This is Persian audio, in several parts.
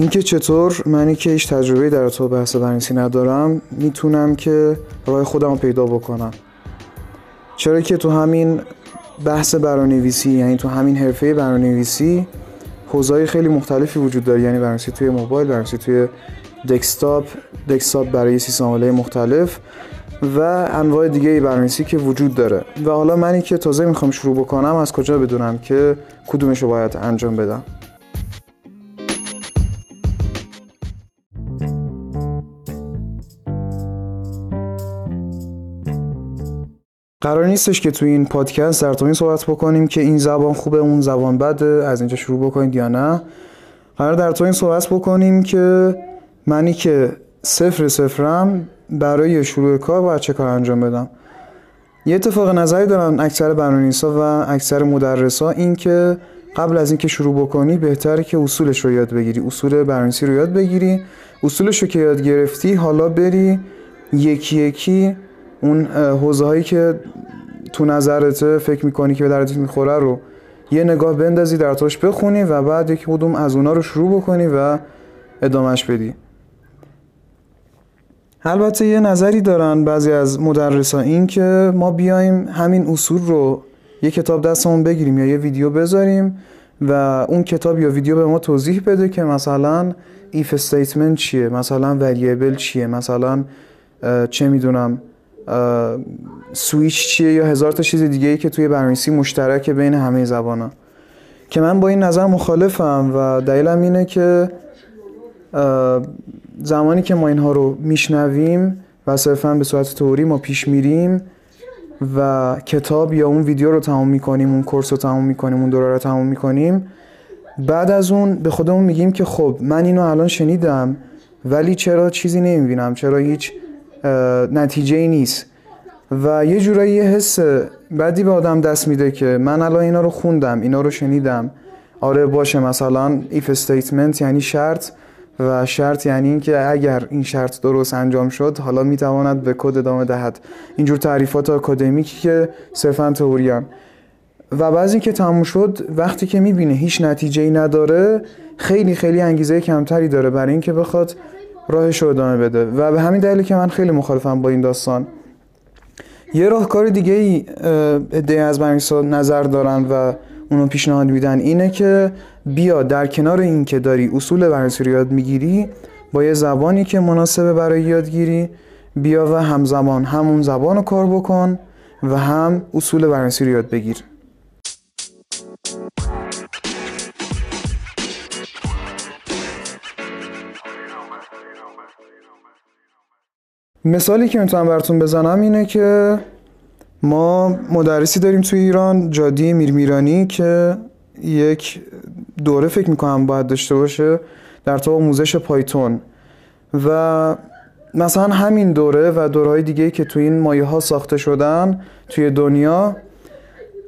اینکه چطور منی که هیچ تجربه در تو بحث برنامه‌نویسی ندارم می‌تونم که راه خودم رو پیدا بکنم. چرا که تو همین بحث برنامه‌نویسی یعنی تو همین حرفه برنامه‌نویسی حوزه‌های خیلی مختلفی وجود داره. یعنی برنامه‌نویسی توی موبایل برنامه‌نویسی توی دسکتاپ دسکتاپ برای سیستم مختلف و انواع دیگه برنامه‌نویسی که وجود داره. و حالا منی که تازه می‌خوام شروع بکنم از کجا بدونم که کدومش رو باید انجام بدم؟ قرار نیستش که توی این پادکست در این صحبت بکنیم که این زبان خوبه اون زبان بده از اینجا شروع بکنید یا نه. قرار در تو این صحبت بکنیم که منی که صفر صفرم برای شروع کار باید چه کار انجام بدم. یه اتفاق نظری دارن اکثر برنامه‌نویسا و اکثر مدرسا این که قبل از اینکه شروع بکنی بهتره که اصولش رو یاد بگیری. اصول برنامه‌نویسی رو یاد بگیری. اصولش رو که یاد گرفتی حالا بری یکی یکی اون حوزه هایی که تو نظرته فکر می‌کنی که به دردت می‌خوره رو یه نگاه بندازی در توش بخونی و بعد یک کدوم از اونا رو شروع بکنی و ادامهش بدی. البته یه نظری دارن بعضی از مدرسا این که ما بیایم همین اصول رو یه کتاب دستمون بگیریم یا یه ویدیو بذاریم و اون کتاب یا ویدیو به ما توضیح بده که مثلا if statement چیه مثلا variable چیه مثلا چه می‌دونم سویچ چیه یا هزار تا چیز دیگه ای که توی برنامه‌نویسی مشترک بین همه زبانا. که من با این نظر مخالفم و دلیلم اینه که زمانی که ما اینها رو میشنویم و صرفا به صورت توری ما پیش میریم و کتاب یا اون ویدیو رو تمام می‌کنیم اون کورس رو تمام می‌کنیم اون دوره رو تمام می‌کنیم بعد از اون به خودمون میگیم که خب من اینو الان شنیدم ولی چرا چیزی نمی‌بینم؟ چرا هیچ نتیجه ای نیست. و یه جورایی یه حس بعدی به آدم دست میده که من الان اینا رو خوندم اینا رو شنیدم. آره باشه مثلا if statement یعنی شرط و شرط یعنی اینکه اگر این شرط درست انجام شد حالا می‌تواند به کد ادامه دهد. اینجور تعریفات آکادمیکی که صرفا تئوریان و بعضی که تموم شد وقتی که می‌بینه هیچ نتیجه ای نداره خیلی خیلی انگیزه کمتری داره. برای اینکه بخواد راهش رو ادامه بده. و به همین دلیلی که من خیلی مخالفم با این داستان یه راهکار دیگه ای ایده از برنامه‌نویسا نظر دارن و اونو پیشنهاد میدن اینه که بیا در کنار این که داری اصول برنامه‌نویسی رو یاد می‌گیری با یه زبانی که مناسبه برای یادگیری بیا و همزمان همون زبان رو کار بکن و هم اصول برنامه‌نویسی رو یاد بگیر. مثالی که می‌تونم براتون بزنم اینه که ما مدرسی داریم توی ایران جادی میرمیرانی که یک دوره فکر می‌کنم باید داشته باشه در تو آموزش پایتون. و مثلا همین دوره و دورهای دیگه که توی این مایه ها ساخته شدن توی دنیا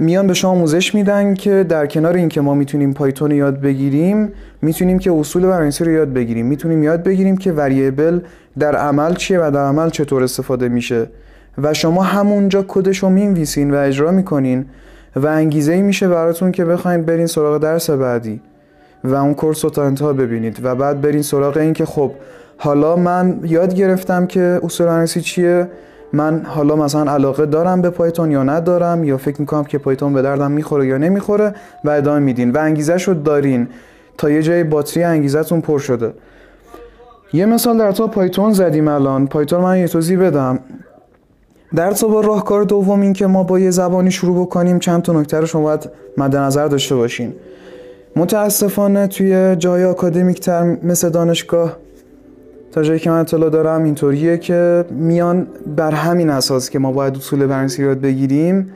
میان به شما آموزش میدن که در کنار اینکه ما می‌تونیم پایتون یاد بگیریم می‌تونیم که اصول برنامه‌نویسی رو یاد بگیریم. می‌تونیم یاد بگیریم که وریبل در عمل چیه و در عمل چطور استفاده میشه. و شما همونجا کدش رو می‌نویسین و اجرا می‌کنین و انگیزه ای میشه براتون که بخواین برین سراغ درس بعدی و اون کورس رو تا انتها ببینید و بعد برین سراغ این که خب حالا من یاد گرفتم که اصول برنامه‌نویسی چیه من حالا مثلا علاقه دارم به پایتون یا ندارم یا فکر می‌کنم که پایتون به دردم می‌خوره یا نمی‌خوره و ادامه میدین و انگیزه شد دارین تا یه جای باتری انگیزتون پر شده. یه مثال در تو پایتون زدیم الان. پایتون من یه توضیح بدم. در تو با راهکار دوم این که ما با یه زبانی شروع بکنیم چند تا نکته رو شما باید مد نظر داشته باشین. متاسفانه توی جای آکادمیک تر مثل دانشگاه تا جایی که من اطلاع دارم اینطوریه که میان بر همین اساس که ما باید اصول برنامه‌نویسی یاد بگیریم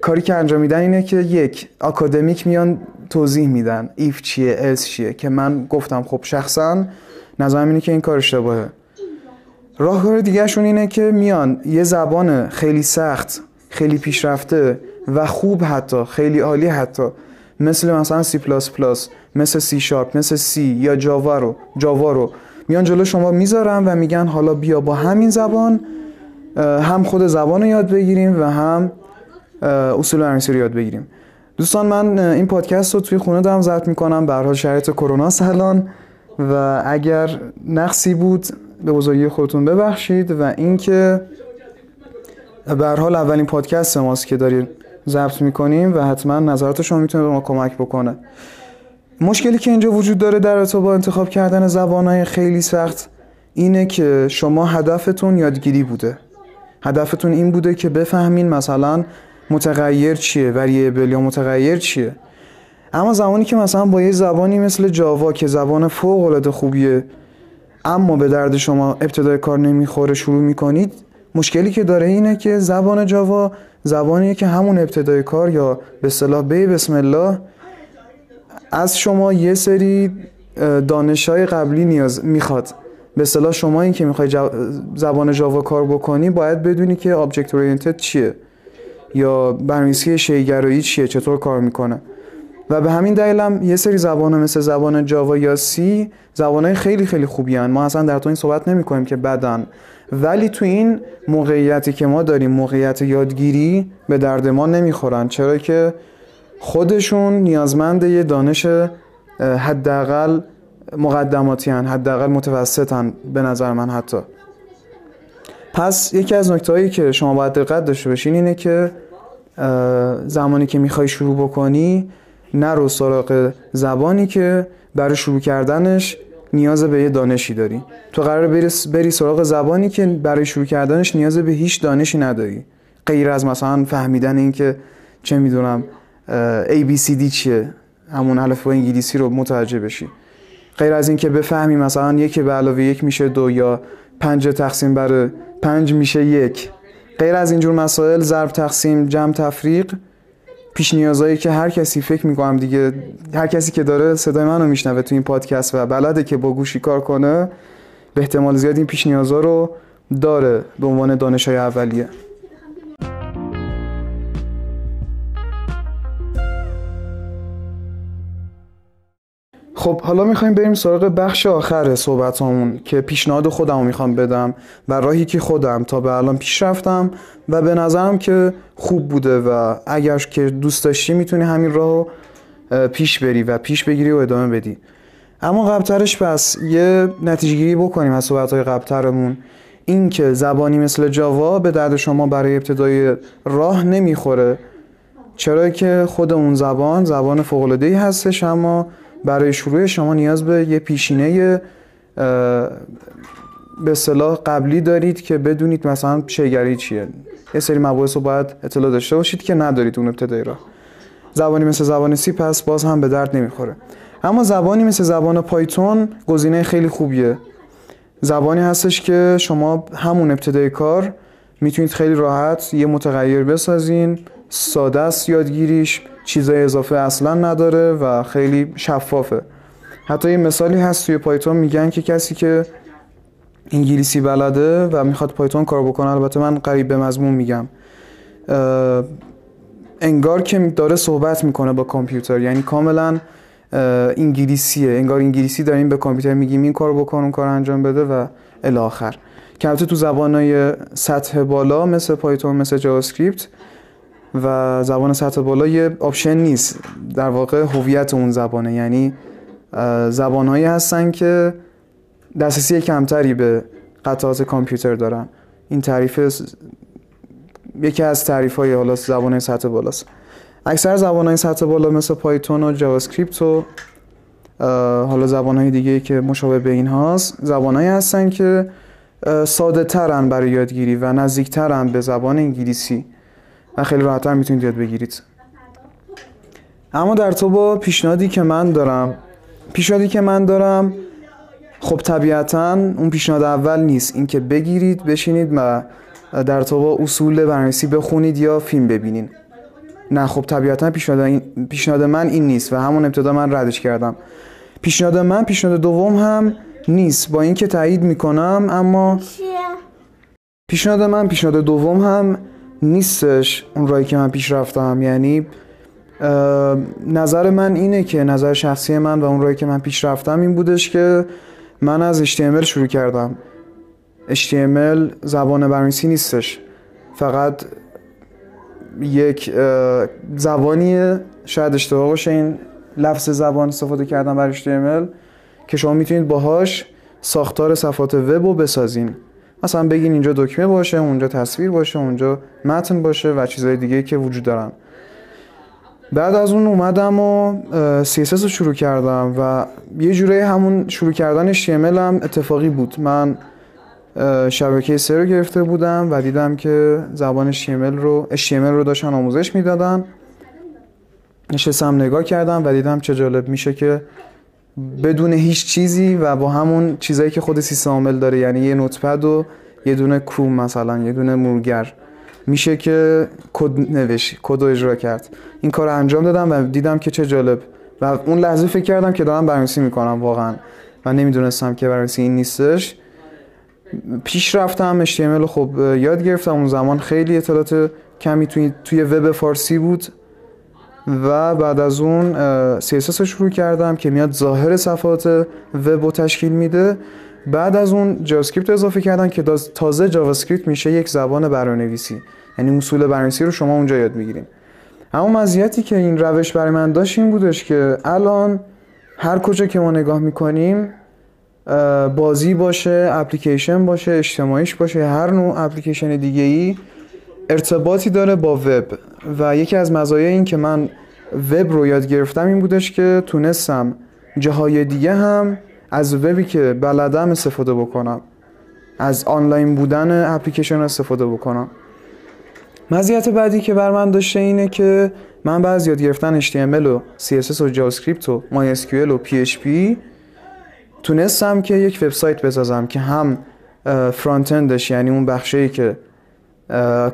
کاری که انجام میدن اینه که یک آکادمیک میان توضیح میدن if چیه else چیه که من گفتم خب شخصا نظرم اینه که این کار اشتباهه. راهکار دیگهشون اینه که میان یه زبان خیلی سخت خیلی پیشرفته و خوب حتی خیلی عالی حتی مثل مثلا C plus plus مثل C sharp مثل سی یا جاوا رو جاوا رو میان جلو شما می‌ذارن و میگن حالا بیا با همین زبان هم خود زبان رو یاد بگیریم و هم اصول برنامه‌نویسی رو یاد بگیریم. دوستان من این پادکست رو توی خونه دارم ضبط می‌کنم به حال شرایط کرونا سلان و اگر نقصی بود به بزرگی خودتون ببخشید و اینکه به حال اولین پادکست ماست که داریم ضبط می‌کنیم و حتما نظرات شما می‌تونه به ما کمک بکنه. مشکلی که اینجا وجود داره در ارتباط با انتخاب کردن زبانهای خیلی سخت اینه که شما هدفتون یادگیری بوده. هدفتون این بوده که بفهمین مثلا متغیر چیه وریبل یا متغیر چیه. اما زمانی که مثلا با یه زبانی مثل جاوا که زبان فوق العاده خوبیه اما به درد شما ابتدای کار نمی‌خوره شروع می‌کنید مشکلی که داره اینه که زبان جاوا زبانیه که همون ابتدای کار یا به صلاح بی بسم الله از شما یه سری دانش های قبلی نیاز می‌خواد. به صلاح شما این که می‌خوای زبان Java کار بکنی باید بدونی که object oriented چیه یا برنامه‌نویسی شی‌گرایی چیه چطور کار می‌کنه. و به همین دلیل هم یه سری زبان مثل زبان Java یا C زبان خیلی خیلی خوبی هن. ما اصلا در تو این صحبت نمی کنیم که بدن. ولی تو این موقعیتی که ما داریم موقعیت یادگیری به درد ما نمی‌خورن. چرا که خودشون نیازمند یه دانش حداقل مقدماتی هن حداقل متوسطن به نظر من حتی. پس یکی از نکته که شما باید دقت داشته باشین اینه که زمانی که می‌خوای شروع بکنی نرو سراغ زبانی که برای شروع کردنش نیاز به یه دانشی داری. تو قرار بری, سراغ زبانی که برای شروع کردنش نیاز به هیچ دانشی نداری. غیر از مثلا فهمیدن این که چه می‌دونم ABCD چیه؟ همون الف با انگلیسی رو متوجه بشی. غیر از اینکه بفهمی مثلا یک به علاوه یک میشه دو یا پنج تقسیم بر پنج میشه یک. غیر از اینجور مسائل ضرب تقسیم جمع تفریق پیش نیازایی که هر کسی فکر می‌کنم دیگه هر کسی که داره صدای منو میشنوه تو این پادکست و بلده که با گوشی کار کنه به احتمال زیاد این پیش نیازا رو داره به عنوان دانش های اولیه. خب حالا می‌خوایم بریم سراغ بخش آخر صحبتامون که پیشنهاد خودم می‌خوام بدم و راهی که خودم تا به الان پیش رفتم و به نظرم که خوب بوده و اگر که دوست داشتی می‌تونی همین راه پیش بری و پیش بگیری و ادامه بدی. اما قبلترش پس یه نتیجه گیری بکنیم از صحبت های قبلترمون. این که زبانی مثل جاوا به درد شما برای ابتدای راه نمی‌خوره. چرا که خود اون زبان زبان فوق هستش اما برای شروع شما نیاز به یه پیشینه به صلاح قبلی دارید که بدونید مثلا شیگری چیه. یه سری مباحث رو باید اطلاع داشته باشید که ندارید اون ابتدایی را زبانی مثل زبان سی پس باز هم به درد نمی‌خوره. اما زبانی مثل زبان پایتون گزینه خیلی خوبیه. زبانی هستش که شما همون ابتدای کار می‌تونید خیلی راحت یه متغیر بسازین. ساده است یادگیریش چیزای اضافه اصلا نداره و خیلی شفافه. حتی یه مثالی هست توی پایتون میگن که کسی که انگلیسی بلده و می‌خواد پایتون کار بکنه البته من قریب به مضمون میگم انگار که داره صحبت می‌کنه با کامپیوتر یعنی کاملا انگلیسیه. انگار انگلیسی داریم به کامپیوتر میگیم این کار بکن اون کار انجام بده و الی آخر که تو زبانهای سطح بالا مثل Python مثل Java و زبان سطح بالا یه option نیست. در واقع هویت اون زبانه. یعنی زبانهایی هستن که دسترسی کمتری به قطعات کامپیوتر دارن. این تعریف یکی از تعریف های حالا زبان سطح بالاست. اکثر زبان های سطح بالا مثل Python و JavaScript و حالا زبان های دیگه که مشابه به این هاست زبان هستن که ساده ترن برای یادگیری و نزدیک ترن به زبان انگلیسی. و خیلی راحتتر می‌تونید یاد بگیرید. اما در رابطه با پیشنهادی که من دارم پیشنهادی که من دارم خب طبیعتا اون پیشنهاد اول نیست. اینکه بگیرید بشینید و در با اصول برنامه‌نویسی بخونید یا فیلم ببینید نه خب طبیعتا پیشنهاد, پیشنهاد من این نیست و همون ابتدا من ردش کردم. پیشنهاد من پیشنهاد دوم هم نیست. با اینکه تایید می‌کنم اما پیشنهاد من پیشنهاد دوم هم نیستش اون رایی که من پیش رفتم. یعنی نظر من اینه که نظر شخصی من و اون رایی که من پیش رفتم این بودش که من از HTML شروع کردم. HTML زبان برنامه‌نویسی نیستش. فقط یک زبانی شاید اشتباه باشه این لفظ زبان استفاده کردن برای HTML. که شما می‌تونید باهاش ساختار صفحات وب رو بسازین. مثلا بگین اینجا دکمه باشه اونجا تصویر باشه اونجا متن باشه و چیزهای دیگه که وجود دارن. بعد از اون اومدم و CSS رو شروع کردم و یه جوره همون شروع کردن HTML هم اتفاقی بود. من شبکه سه رو گرفته بودم و دیدم که زبان HTML رو HTML رو داشتن آموزش می‌دادن. نشستم نگاه کردم و دیدم چه جالب میشه که بدون هیچ چیزی و با همون چیزایی که خود سیستم عامل داره یعنی یه نوتپد و یه دونه کروم مثلا یه دونه مرور میشه که کد نوشت کد اجرا کرد. این کار رو انجام دادم و دیدم که چه جالب. و اون لحظه فکر کردم که دارم برنامه‌نویسی می‌کنم واقعا. و نمی‌دونستم که برنامه‌نویسی این نیستش. پیش رفتم HTML خب یاد گرفتم. اون زمان خیلی اطلاعات کمی توی توی وب فارسی بود. و بعد از اون CSS رو شروع کردم که میاد ظاهر صفحات وب رو تشکیل میده. بعد از اون JavaScript اضافه کردم که تازه JavaScript میشه یک زبان برنامه‌نویسی. یعنی اصول برنامه‌نویسی رو شما اونجا یاد می‌گیرین. اما مزیتی که این روش برای من داشت این بودش که الان هر کجا که ما نگاه می‌کنیم بازی باشه اپلیکیشن باشه اجتماعیش باشه هر نوع اپلیکیشن دیگه ای ارتباطی داره با وب. و یکی از مزایای این که من وب رو یاد گرفتم این بودش که تونستم جاهای دیگه هم از وبی که بلدم استفاده بکنم. از آنلاین بودن اپلیکیشن استفاده بکنم. مزیت بعدی که برا من داشته اینه که من بعد یاد گرفتن HTML و CSS و Script و MySQL و PHP تونستم که یک وبسایت بسازم که هم front-end ش یعنی اون بخشی که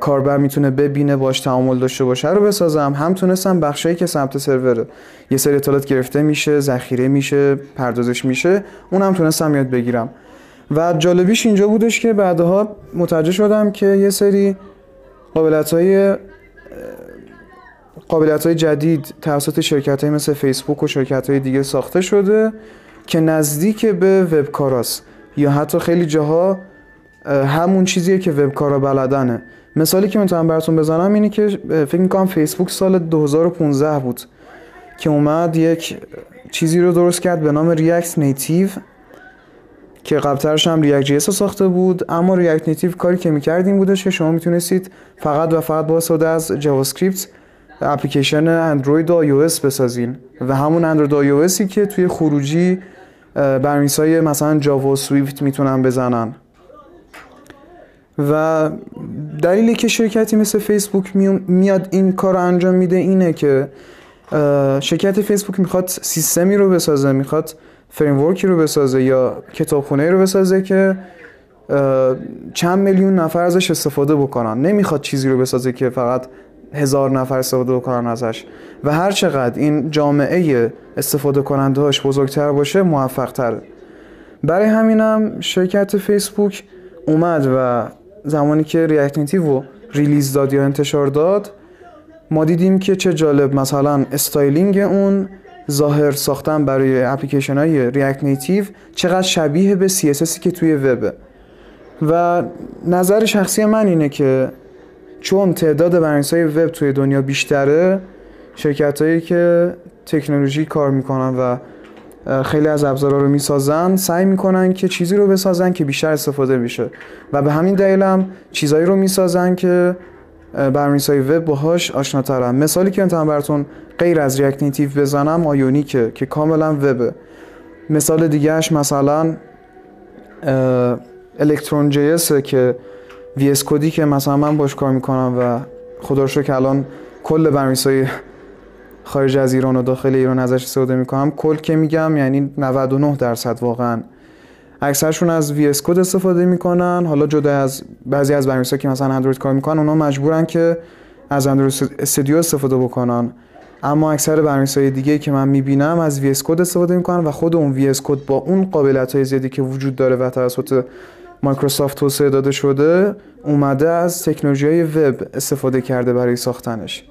کاربر می‌تونه ببینه باش تعامل داشته باشه. رو بسازم. هم تونستم بخشی که سمت سرور یه سری اطلاعات گرفته میشه ذخیره میشه پردازش میشه اونم تونستم یاد بگیرم. و جالبیش اینجا بودش که بعدها متوجه شدم که یه سری قابلیت های قابلیت های جدید توسط شرکت های مثل فیسبوک و شرکت های دیگه ساخته شده که نزدیک به وبکاراست یا حتی خیلی جاها همون چیزیه که وبکارا بلدنه. مثالی که می‌تونم براتون بزنم اینه که فکر می‌کنم فیسبوک سال 2015 بود که اومد یک چیزی رو درست کرد به نام React Native که قبلترش هم React JS ساخته بود. اما React Native کاری که می‌کرد این بودش که شما می‌تونستید فقط و فقط با استفاده از JavaScript اپلیکیشن اندروید و آی بسازین. و همون اندروید و آی که توی خروجی برمیسای مثلا جاوا سویفت می‌تونن بزنن. و دلیلی که شرکتی مثل فیسبوک میاد این کار رو انجام میده اینه که شرکت فیسبوک می‌خواد سیستمی رو بسازه می‌خواد فریمورکی رو بسازه یا کتابخونه رو بسازه که چند میلیون نفر ازش استفاده بکنن. نمی‌خواد چیزی رو بسازه که فقط هزار نفر استفاده بکنن ازش. و هر چقدر این جامعه استفاده کننده هاش بزرگتر باشه موفق تر برای همینم شرکت فیسبوک اومد و زمانی که React رو release داد یا انتشار داد ما دیدیم که چه جالب مثلا styling اون ظاهر ساختن برای اپلیکیشن های React Native چقدر شبیه به CSS که توی وبه و نظر شخصی من اینه که چون تعداد های وب توی دنیا بیشتره شرکت هایی که تکنولوژی کار می‌کنن و خیلی از ابزارها رو می‌سازن سعی می‌کنن که چیزی رو بسازن که بیشتر استفاده میشه و به همین دلیل هم چیزایی رو می‌سازن که برنامه‌نویسای وب باهاش آشناترن مثالی که می‌تونم براتون غیر از ریاکت نیتیو بزنم آیونیکه که کاملا وبه. مثال دیگهش مثلا Electron JS که VS Code ی که مثلا من باش کار می‌کنم و خدا که الان کل برنامه‌نویسای خارج از ایران و داخل ایران ازش استفاده می‌کنم. کل که میگم یعنی 99 درصد واقعا. اکثرشون از VS Code استفاده می‌کنن. حالا جدا از بعضی از برنامه‌نویسا که مثلا اندروید کار می‌کنن اونا مجبورن که از Android Studio استفاده بکنن. اما اکثر برنامه‌نویسای دیگه که من می‌بینم از VS Code استفاده می‌کنن و خود اون VS Code با اون قابلیت های زیادی که وجود داره و توسط مایکروسافت توسعه داده شده اومده از تکنولوژی وب استفاده کرده برای ساختنش.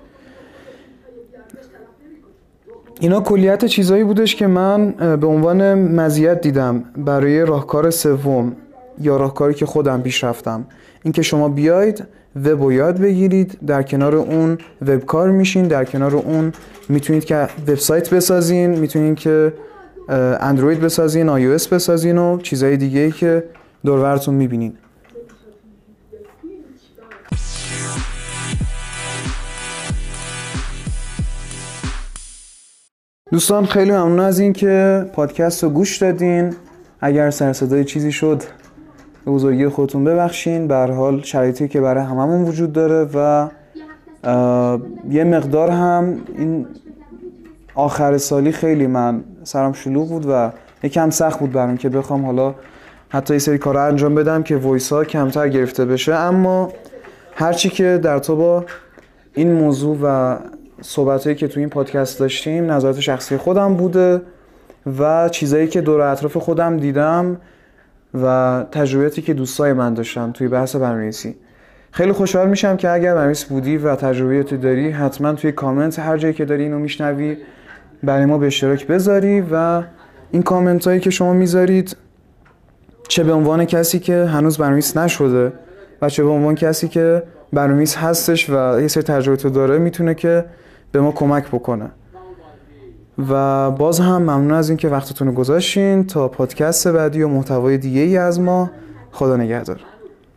اینا کلیت چیزایی بودش که من به عنوان مزیت دیدم برای راهکار سوم یا راهکاری که خودم پیش رفتم. اینکه شما بیاید وب رو یاد بگیرید در کنار اون وبکار میشین در کنار اون می‌تونید که وبسایت بسازین می‌تونید که اندروید بسازین آی بسازین و چیزهای دیگه ای که دورورتون می‌بینین. دوستان خیلی ممنون از این که پادکست رو گوش دادین. اگر سرصدای چیزی شد به بزرگی خودتون ببخشین. به حال شرایطی که برای هممون وجود داره و یه مقدار هم این آخر سالی خیلی من سرم شلوغ بود و یکم سخت بود برام که بخوام حالا حتی یه سری کارا انجام بدم که voice ها کمتر گرفته بشه. اما هرچی که در رابطه با این موضوع و صحبت که تو این پادکست داشتیم نظرات شخصی خودم بوده و چیزایی که دور اطراف خودم دیدم و تجربیاتی که دوستای من داشتن توی بحث برنامه‌نویسی. خیلی خوشحال میشم که اگر برنامه‌نویس بودی و تجربیاتی داری حتما توی کامنت هر جایی که داری اینو میشنوی برای ما به اشتراک بذاری و این کامنت هایی که شما می‌ذارید چه به عنوان کسی که هنوز برنامه‌نویس نشده و چه به عنوان کسی که برنامه‌نویس هستش و یه سری تجربه داره می‌تونه که به ما کمک بکنه. و باز هم ممنون از اینکه وقتتون رو گذاشتین. تا پادکست بعدی و محتوای دیگه ای از ما خدا نگهدار.